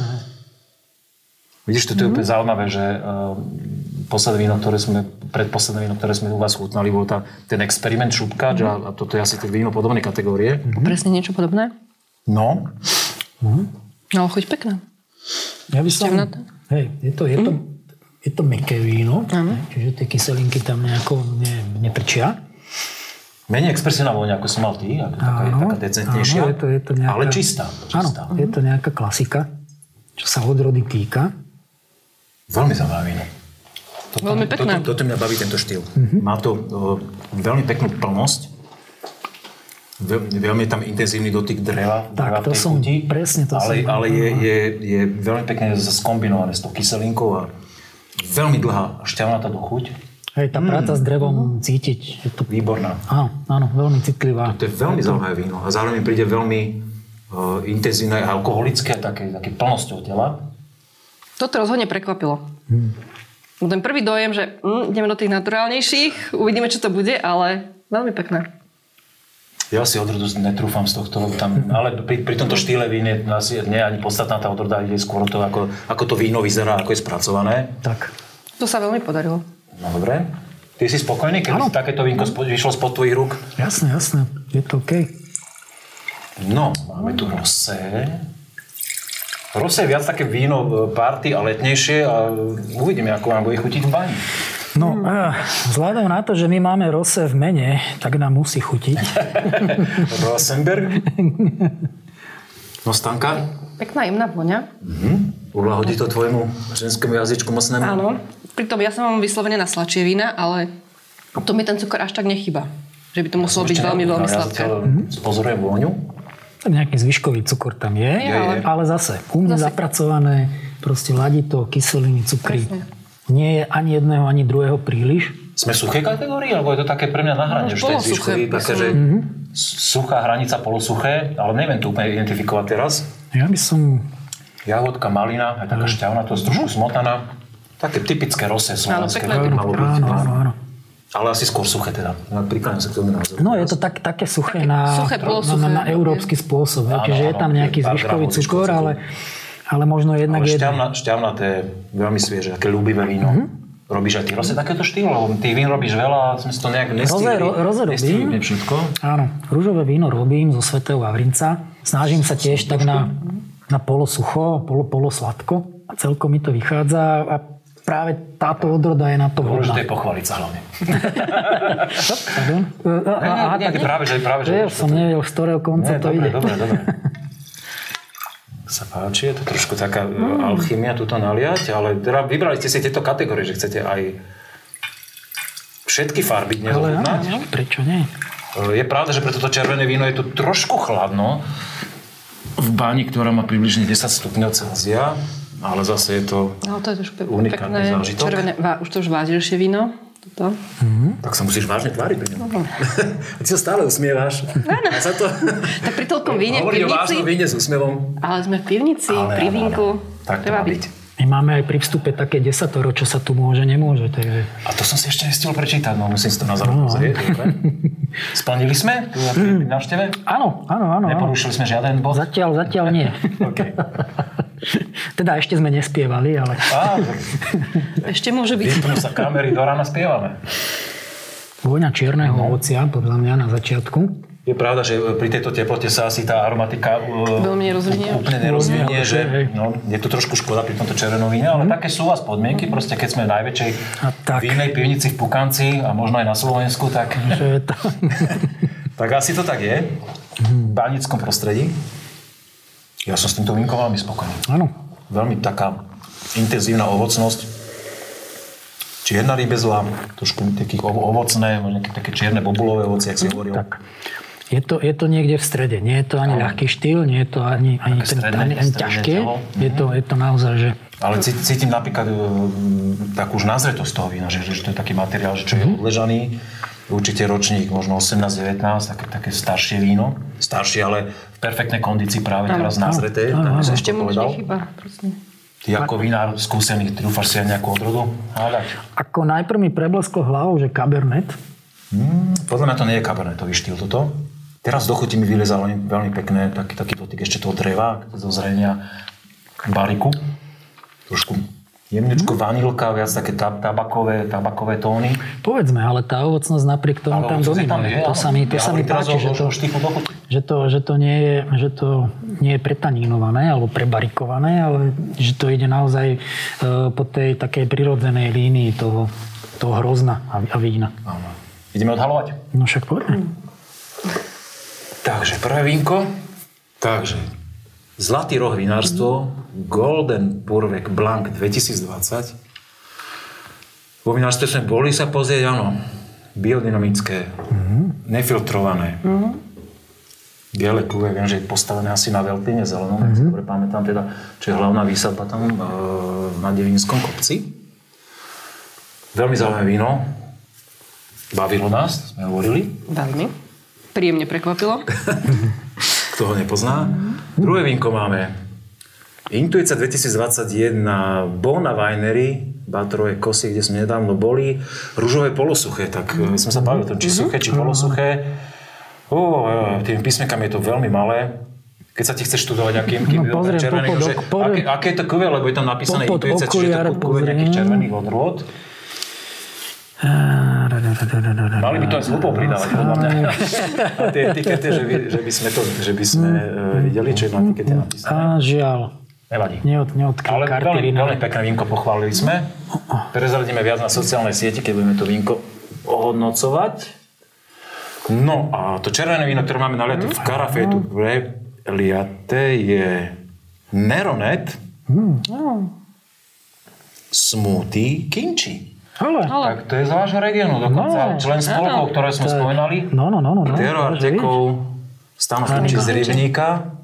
S1: Vidíš, toto je úplne zaujímavé, že posledné víno, ktoré sme, predposledné víno, ktoré sme u vás chutnali, bol tá, ten experiment šupkač a, a toto je asi tak víno podobnej kategórie.
S4: Presne niečo podobné.
S1: No,
S4: No, ale chuť pekná.
S3: Ja by som... Hej, je to, je to, je to meké víno,
S4: Áno.
S3: čiže tie kyselinky tam nejako ne, netrčia.
S1: menej expresívna vôňa, ako som mal ty, ako taká,
S3: Áno,
S1: taká decentnejšia,
S3: áno, je to, je to nejaká,
S1: ale čistá.
S3: Áno,
S1: čistá.
S3: je to nejaká klasika, čo sa odrody týka.
S1: Veľmi zaujímavé víno. Toto,
S4: Veľmi pekné.
S1: Toto, toto mňa baví, tento štýl.
S3: Mhm.
S1: Má to uh, veľmi peknú plnosť, Veľ, veľmi je tam intenzívny dotyk dreva,
S3: Tak,
S1: dreva
S3: to som-
S1: chuti,
S3: presne to
S1: ale,
S3: som-
S1: ale je, je, je veľmi pekne skombinované s tou kyselinkou a veľmi dlhá šťavnatá do chuť.
S3: Hej, tá práca s drevom cítiť, je to,
S1: Výborná.
S3: áno, áno, veľmi citlivá.
S1: To je veľmi zaujímavé víno a zároveň mi príde veľmi uh, intenzívne alkoholické, také, také plnosťou tela.
S4: Toto rozhodne prekvapilo. Ten prvý dojem, že mm, ideme do tých naturálnejších, uvidíme, čo to bude, ale veľmi pekné.
S1: Ja si odrodu netrúfam z tohto, tam, ale pri, pri tomto štýle vín je, asi nie je ani podstatná tá odroda, ide skôr to, ako, ako to víno vyzerá, ako je spracované.
S3: Tak,
S4: To sa veľmi podarilo.
S1: No dobre. Ty si spokojný, keď takéto vínko spo- vyšlo spod tvojich rúk?
S3: jasné, jasné, je to OK.
S1: No, máme tu rosé. Rosé je viac také víno e, party a letnejšie a uvidíme, ako vám bude chutiť v bani.
S3: No, a vzhľadom na to, že my máme rose v mene, tak nám musí chutiť.
S1: Rosenberg. No Stanka,
S4: Pekná jemná voňa.
S1: uľahodí to tvojemu ženskému jazyčku mocnému?
S4: Áno. Pritom ja som mám vyslovene na sladšie vína, ale to mi ten cukor až tak nechyba. Že by to muselo byť veľmi, veľmi
S1: Ja
S4: sladké.
S1: zatiaľ Pozorujem vôňu.
S3: Tak nejaký zvyškový cukor tam je,
S4: Je, ale-
S3: ale zase u mňa
S4: Zase-
S3: zapracované, proste ladí to kyseliny, cukry.
S4: Presne.
S3: Nie je ani jedného, ani druhého príliš.
S1: Sme v suchej kategórii, alebo je to také pre mňa na hrane,
S4: No,
S1: že to je
S4: polosuché
S1: zvyškový, také, že suchá hranica, polosuché, ale neviem to úplne identifikovať teraz.
S3: Ja by som...
S1: Jahodka, malina, aj taká šťavnatosť, trošku smotaná. Také typické rosé slovenské.
S3: áno, áno, áno.
S1: Ale asi skôr suché teda. Ja Prikláňam sa k tomu názoru.
S3: No je to tak, také suché
S4: Také
S3: na,
S4: suché,
S3: na,
S4: polosuché.
S3: na, na európsky spôsob.
S1: Áno,
S3: Áno, čiže je
S1: áno,
S3: tam nejaký zvyškový cukor, ale, ale možno jednak
S1: Ale šťavna, šťavnaté, veľmi svieže, také ľúbivé víno. Robíš aj ty rosé takéto štýlu? Lebo tých vín robíš veľa, a sme si to nejak nestihli.
S3: Roze- ro- roze robím.
S1: všetko.
S3: Áno, rúžové víno robím zo Svetého Vavrinca. Snažím sa tiež tak na, na polosucho, polo, polosladko. A celkom mi to vychádza a práve táto odroda je na to
S1: Dôležité
S3: vhodná.
S1: je pochváliť sa hlavne.
S3: Pardon? E, a- a- Aha, tak
S1: práve, že, práve, že...
S3: ja som nevedel, z ktorého konca
S1: Nie,
S3: to
S1: dobre,
S3: ide.
S1: dobre, dobre. sa páči, je to trošku taká
S3: Mm.
S1: alchymia tuto naliať, ale teda vybrali ste si tieto kategórie, že chcete aj všetky farby dnes
S3: Ale áno, áno, prečo nie?
S1: Je pravda, že pre toto červené víno je tu trošku chladno v báni, ktorá má približne 10 stupňov Celzia, ale zase je to...
S4: No to je trošku pe-
S1: Unikátny
S4: pekné,
S1: zážitok.
S4: červené, vá, už to už vážilšie víno. Toto.
S1: Tak sa musíš vážne tváriť pri ňom. Ty sa stále usmievaš. Áno. Za to...
S4: Tak pri toľkom víne v
S1: Hovorí o
S4: pivnici.
S1: vážnom víne s úsmevom.
S4: Ale sme v pivnici,
S1: Ale
S4: pri vínku.
S1: Tak to má
S4: byť.
S1: byť.
S3: My máme aj pri vstupe také desatoro, čo sa tu môže, nemôže. Takže...
S1: A to som si ešte nestihol prečítať, no musím si to na záver
S3: No.
S1: pozrieť. dobre. Splnili sme tu pri návšteve?
S3: Áno, áno, áno. áno.
S1: Neporušili sme žiaden bod?
S3: Zatiaľ, zatiaľ nie.
S1: OK.
S3: teda ešte sme nespievali, ale...
S1: Á,
S4: Ešte môže byť.
S1: vypnú sa kamery, do rána spievame.
S3: Vôňa čierneho ovocia, podľa mňa na začiatku.
S1: Je pravda, že pri tejto teplote sa asi tá aromatika uh,
S4: Veľmi nerozvinie.
S1: úplne nerozvinie, že no, je to trošku škoda pri tomto červenom víne, ale také sú vás podmienky, proste keď sme v najväčšej
S3: A tak.
S1: vínej pivnici v Pukanci a možno aj na Slovensku, tak,
S3: Že je to...
S1: tak asi to tak je. V banickom prostredí. Ja som s týmto vínkom veľmi spokojný.
S3: Áno.
S1: Veľmi taká intenzívna ovocnosť. Čierna rybezla, trošku takých ovo- ovocné, možno nejaké také čierne bobulové ovocie, ak si hovoril.
S3: Tak. Je to, je to niekde v strede. Nie je to ani ľahký štýl, nie je to ani, ani, ten,
S1: stredné-
S3: ani, ani ťažké.
S1: telo.
S3: Je to, je to naozaj, že...
S1: Ale cí- cítim napríklad e, takú už nazretosť toho vína, že, že to je taký materiál, že čo je
S3: Mhm.
S1: odležaný, určite ročník, možno 18-19, také, také staršie víno. Staršie, ale v perfektnej kondícii práve teraz nazreté.
S3: áno, áno.
S4: Ešte mu nechýba. Presne.
S1: Ty ako vinár skúsený, trúfaš si aj nejakú odrodu?
S3: Ako najprv mi preblesklo hlavou, že Cabernet.
S1: Mm, podľa mňa to nie je kabernetový štýl toto. Teraz do chuti mi vylezalo veľmi, veľmi pekné taký, taký dotyk ešte toho dreva, zo zrenia bariku. Trošku jemnečko vanilka, viac také tab- tabakové, tabakové tóny.
S3: Povedzme, ale tá ovocnosť napriek tomu tam
S1: ovocie
S3: dominuje. To sa mi, to sa mi páči, že to, že to, že to, nie je, že to nie je pretanínované alebo prebarikované, ale že to ide naozaj e, po tej takej prirodzenej línii toho, toho hrozna a, a vína.
S1: Áno. Ideme odhalovať?
S3: No však poďme.
S1: Takže prvé vínko. Takže Zlatý roh vinárstvo, Golden Purvek Blanc 2020. Vo vinárstve sme boli sa pozrieť, áno, biodynamické, nefiltrované. Biele kuve, viem, že je postavené asi na Veltine zelenom, mm-hmm. dobre pamätám teda, čo je hlavná výsadba tam e, na Devinskom kopci. Veľmi zaujímavé víno. Bavilo nás, sme hovorili.
S4: Veľmi. Príjemne prekvapilo.
S1: Kto ho nepozná. Druhé vínko máme. Intuica 2021 Bona Winery, Batrové kosy, kde sme nedávno boli. Rúžové polosuché, tak mm. sme sa bavili o tom, či suché, či polosuché. Ó, tými písmenkami je to veľmi malé. Keď sa ti chceš študovať, kým,
S3: No, pozriem,
S1: červený,
S3: popod
S1: že,
S3: por-
S1: aké, aké je to kuve, lebo je tam napísané
S3: Popod
S1: Intuica, čiže to kuve nejakých červených odrôd. Mali by to aj s hupou pridávať, podľa mňa. A tie etikety, že by, že by sme to, že by sme e, videli, čo je na etikete napísané.
S3: A žiaľ,
S1: Nevadí.
S3: neod, neodkryl
S1: Ale
S3: karty
S1: veľmi, veľmi pekné vínko pochválili sme. Prezradíme viac na sociálnej sieti, keď budeme to vínko ohodnocovať. No a to červené víno, ktoré máme naliate v karafe, je tu preliate, je Neronet Smoothie Kimchi.
S3: Ale,
S1: Tak to je z vášho regiónu, dokonca
S3: No,
S1: člen spolkov, ktoré sme spomenali.
S3: no, no, no, no. no.
S1: Tero Artekov, Stano Kimchi z Rybníka.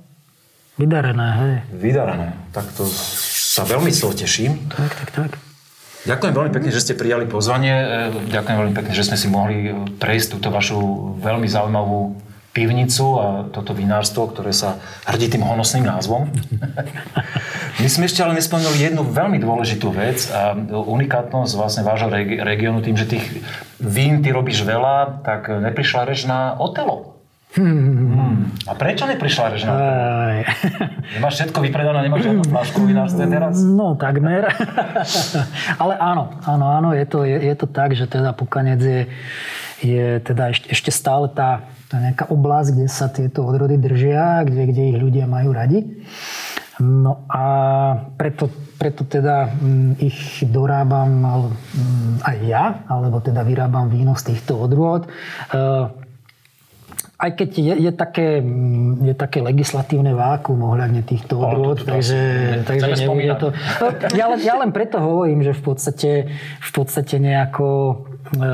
S3: Vydarené, hej.
S1: Vydarené. Tak to sa veľmi z toho teším.
S3: Tak, tak, tak.
S1: Ďakujem veľmi pekne, že ste prijali pozvanie. E, Ďakujem veľmi pekne, že sme si mohli e, prejsť túto vašu veľmi zaujímavú pivnicu a toto vinárstvo, ktoré sa hrdí tým honosným názvom. My sme ešte ale nespomenuli jednu veľmi dôležitú vec a unikátnosť vlastne vášho regi- regiónu tým, že tých vín ty robíš veľa, tak neprišla reč na Otelo. Hmm. A prečo neprišla reč na. Nemáš všetko vypredané, nemáš žiadnu flášku vinárstve teraz?
S3: No, takmer. Ale áno, áno, áno, je to, je, je to tak, že teda Pukanec je, je teda ešte, ešte stále tá, tá nejaká oblasť, kde sa tieto odrody držia, kde, kde ich ľudia majú radi. No a preto, preto teda mm, ich dorábam mm, aj ja, alebo teda vyrábam víno z týchto odrôd. E, aj keď je, je, také, mm, je také legislatívne vákum ohľadne týchto odrôd,
S1: toto
S3: takže,
S1: asi
S3: takže nebude to... No, Ja len, ja len preto hovorím, že v podstate, v podstate nejako... E,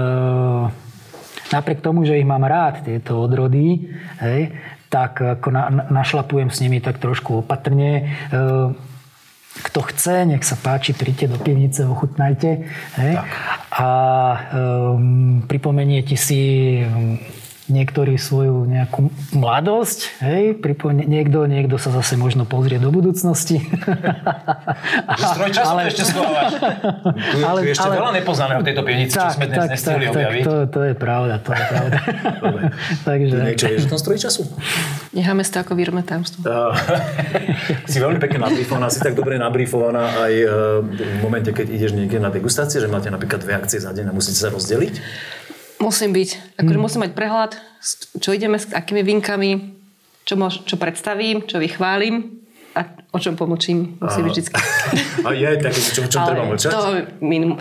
S3: napriek tomu, že ich mám rád, tieto odrody, hej, tak ako na, na, našlapujem s nimi tak trošku opatrne. E, kto chce, nech sa páči, príďte do pivnice, ochutnajte. Hej? A um, pripomeniete si niektorí svoju nejakú mladosť. Hej? Pripomne, niekto, niekto sa zase možno pozrie do budúcnosti.
S1: Že stroj času ale... ešte schovávaš. Tu,
S3: Ale-
S1: tu ešte
S3: ale-
S1: veľa nepoznaného v tejto pivnici, čo sme dnes nestihli objaviť.
S3: to, to je pravda, to je pravda. Takže,
S1: Ty niečo vieš o tom stroji času?
S4: Necháme si to ako výrobné tajomstvo.
S1: Uh, si veľmi pekne nabrifovaná, si tak dobre nabrifovaná aj uh, v momente, keď ideš niekde na degustácie, že máte napríklad dve akcie za deň a musíte sa rozdeliť.
S4: Musím byť. Akože musím mať prehľad, čo ideme s akými vinkami, čo, mož, čo predstavím, čo vychválim a o čom pomlčím. Musím byť vždycky.
S1: A je také, čo, o čom treba mlčať?
S4: to minimum.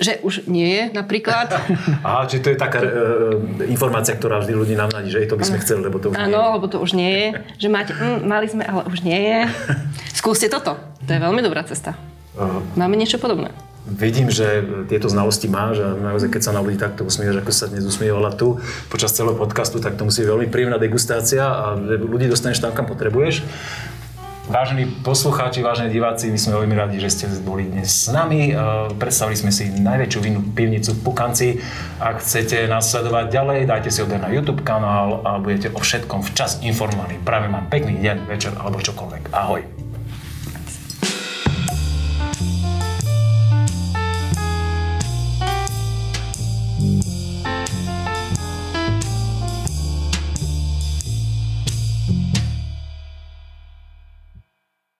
S4: Že už nie je napríklad.
S1: Aha, či to je taká uh, informácia, ktorá vždy ľudí navnadí, že to by sme chceli, lebo to už
S4: Áno, lebo to už nie je. Že máte, mm, mali sme, ale už nie je. Skúste toto. To je veľmi dobrá cesta.
S1: Uh,
S4: Máme niečo podobné.
S1: Vidím, že tieto znalosti máš a naozaj, keď sa na ľudí takto usmievaš, ako sa dnes usmievala tu počas celého podcastu, tak to musí byť veľmi príjemná degustácia a ľudí dostaneš tam, kam potrebuješ. Vážení poslucháči, vážení diváci, my sme veľmi radi, že ste boli dnes s nami. E, predstavili sme si najväčšiu vinnú pivnicu v Pukanci. Ak chcete nás sledovať ďalej, dajte si odber na YouTube kanál a budete o všetkom včas informovaní. Práve mám pekný deň, večer alebo čokoľvek. Ahoj.